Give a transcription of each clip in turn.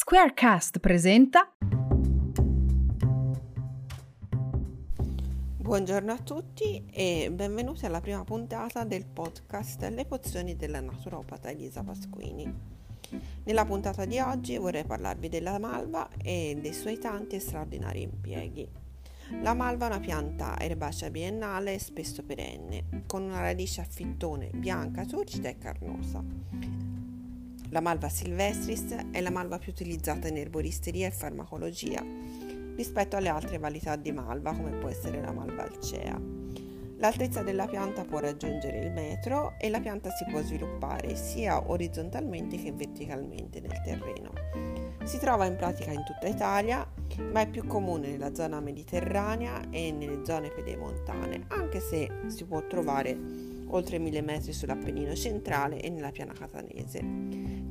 Squarecast presenta Buongiorno a tutti e benvenuti alla prima puntata del podcast Le pozioni della naturopata Elisa Pasquini. Nella puntata di oggi vorrei parlarvi della malva e dei suoi tanti e straordinari impieghi. La malva è una pianta erbacea biennale spesso perenne, con una radice a fittone bianca, turgida e carnosa. La malva silvestris è la malva più utilizzata in erboristeria e farmacologia rispetto alle altre varietà di malva come può essere la malva alcea. L'altezza della pianta può raggiungere il metro e la pianta si può sviluppare sia orizzontalmente che verticalmente nel terreno. Si trova in pratica in tutta Italia, ma è più comune nella zona mediterranea e nelle zone pedemontane, anche se si può trovare oltre 1000 metri sull'Appennino centrale e nella piana catanese.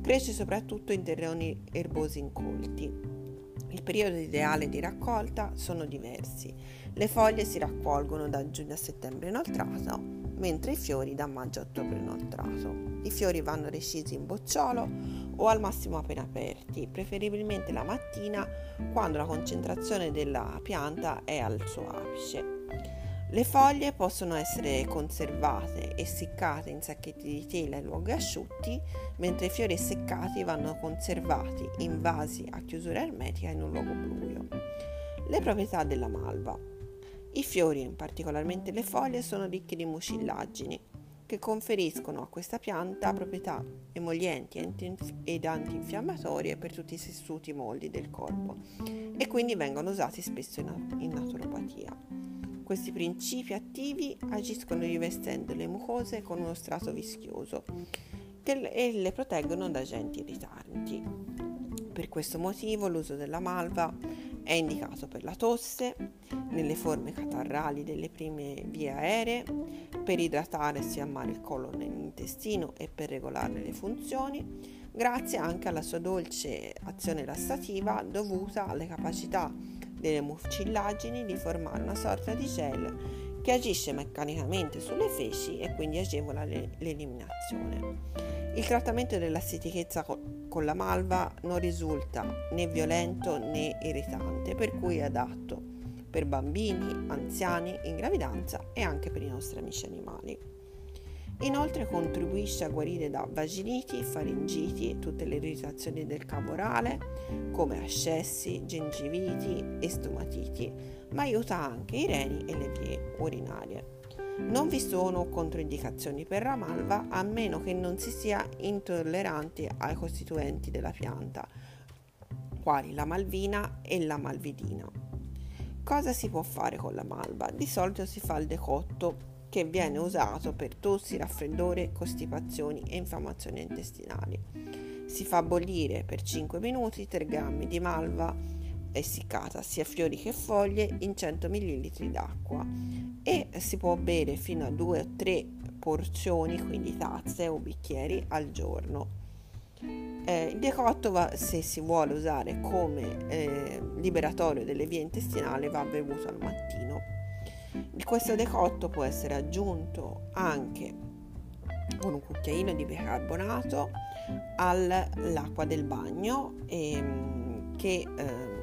Cresce soprattutto in terreni erbosi incolti. Il periodo ideale di raccolta sono diversi. Le foglie si raccolgono da giugno a settembre inoltrato, mentre i fiori da maggio a ottobre inoltrato. I fiori vanno recisi in bocciolo o al massimo appena aperti, preferibilmente la mattina quando la concentrazione della pianta è al suo apice. Le foglie possono essere conservate e seccate in sacchetti di tela in luoghi asciutti, mentre i fiori seccati vanno conservati in vasi a chiusura ermetica in un luogo buio. Le proprietà della malva. I fiori, particolarmente le foglie, sono ricchi di mucillagini che conferiscono a questa pianta proprietà emolienti ed antinfiammatorie per tutti i tessuti molli del corpo e quindi vengono usati spesso in naturopatia. Questi principi attivi agiscono rivestendo le mucose con uno strato vischioso e le proteggono da agenti irritanti. Per questo motivo l'uso della malva è indicato per la tosse, nelle forme catarrali delle prime vie aeree, per idratare e sfiammare il colon nell'intestino e per regolarne le funzioni, grazie anche alla sua dolce azione lassativa dovuta alle capacità delle mucillagini di formare una sorta di gel che agisce meccanicamente sulle feci e quindi agevola l'eliminazione. Il trattamento della stitichezza con la malva non risulta né violento né irritante, per cui è adatto per bambini, anziani, in gravidanza e anche per i nostri amici animali. Inoltre contribuisce a guarire da vaginiti, faringiti tutte le irritazioni del cavo orale, come ascessi, gengiviti e stomatiti, ma aiuta anche i reni e le vie urinarie. Non vi sono controindicazioni per la malva a meno che non si sia intolleranti ai costituenti della pianta, quali la malvina e la malvidina. Cosa si può fare con la malva? Di solito si fa il decotto che viene usato per tossi, raffreddore, costipazioni e infiammazioni intestinali. Si fa bollire per 5 minuti 3 g di malva essiccata, sia fiori che foglie, in 100 ml d'acqua e si può bere fino a 2 o 3 porzioni, quindi tazze o bicchieri al giorno. Eh, il decotto va, se si vuole usare come eh, liberatorio delle vie intestinali va bevuto al mattino questo decotto può essere aggiunto anche con un cucchiaino di bicarbonato all'acqua del bagno ehm, che eh,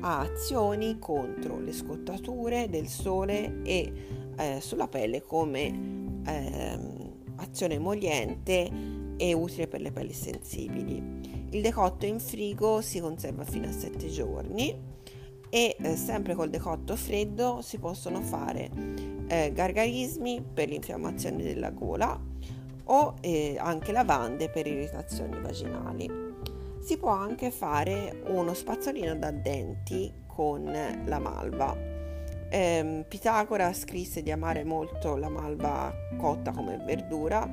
ha azioni contro le scottature del sole e eh, sulla pelle come eh, azione emoliente e utile per le pelli sensibili. Il decotto in frigo si conserva fino a 7 giorni e eh, sempre col decotto freddo si possono fare eh, gargarismi per l'infiammazione della gola o eh, anche lavande per irritazioni vaginali. Si può anche fare uno spazzolino da denti con la malva. Eh, Pitagora scrisse di amare molto la malva cotta come verdura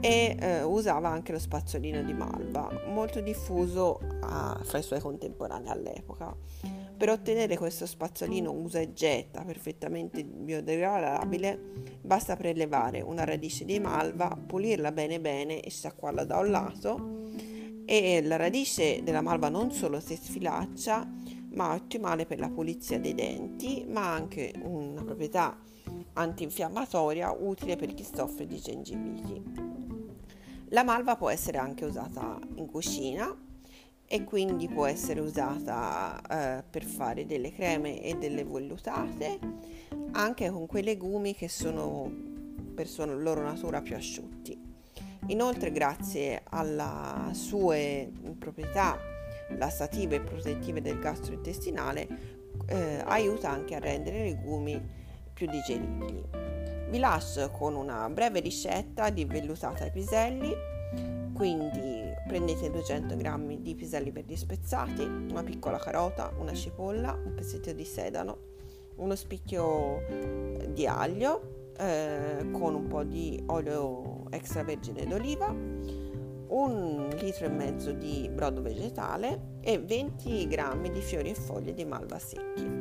e eh, usava anche lo spazzolino di malva, molto diffuso a, fra i suoi contemporanei all'epoca. Per ottenere questo spazzolino usa e getta perfettamente biodegradabile, basta prelevare una radice di malva, pulirla bene bene e sciacquarla da un lato e la radice della malva non solo si sfilaccia, ma è ottimale per la pulizia dei denti, ma ha anche una proprietà antinfiammatoria utile per chi soffre di gengiviti. La malva può essere anche usata in cucina e quindi può essere usata eh, per fare delle creme e delle vellutate anche con quei legumi che sono per sua loro natura più asciutti. Inoltre grazie alle sue proprietà lassative e protettive del gastrointestinale eh, aiuta anche a rendere i legumi più digeribili. Vi lascio con una breve ricetta di vellutata ai piselli quindi prendete 200 g di piselli verdi spezzati, una piccola carota, una cipolla, un pezzetto di sedano, uno spicchio di aglio eh, con un po' di olio extravergine d'oliva, un litro e mezzo di brodo vegetale e 20 g di fiori e foglie di malva secchi.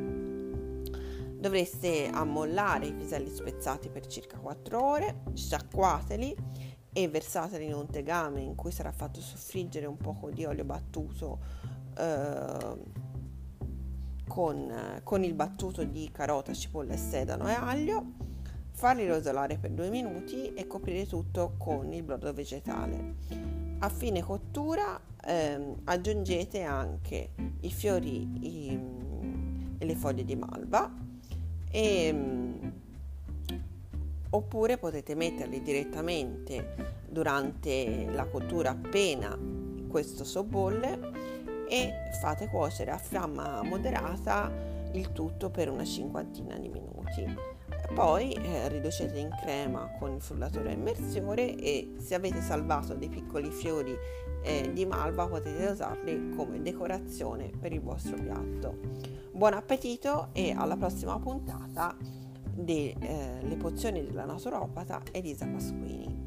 Dovreste ammollare i piselli spezzati per circa 4 ore, sciacquateli e versateli in un tegame in cui sarà fatto soffriggere un poco di olio battuto eh, con, con, il battuto di carota, cipolla sedano e aglio, farli rosolare per due minuti e coprire tutto con il brodo vegetale. A fine cottura eh, aggiungete anche i fiori i, e le foglie di malva e oppure potete metterli direttamente durante la cottura appena questo sobbolle e fate cuocere a fiamma moderata il tutto per una cinquantina di minuti. Poi eh, riducete in crema con il frullatore a immersione e se avete salvato dei piccoli fiori eh, di malva potete usarli come decorazione per il vostro piatto. Buon appetito e alla prossima puntata delle eh, pozioni della naturopata Elisa Pasquini.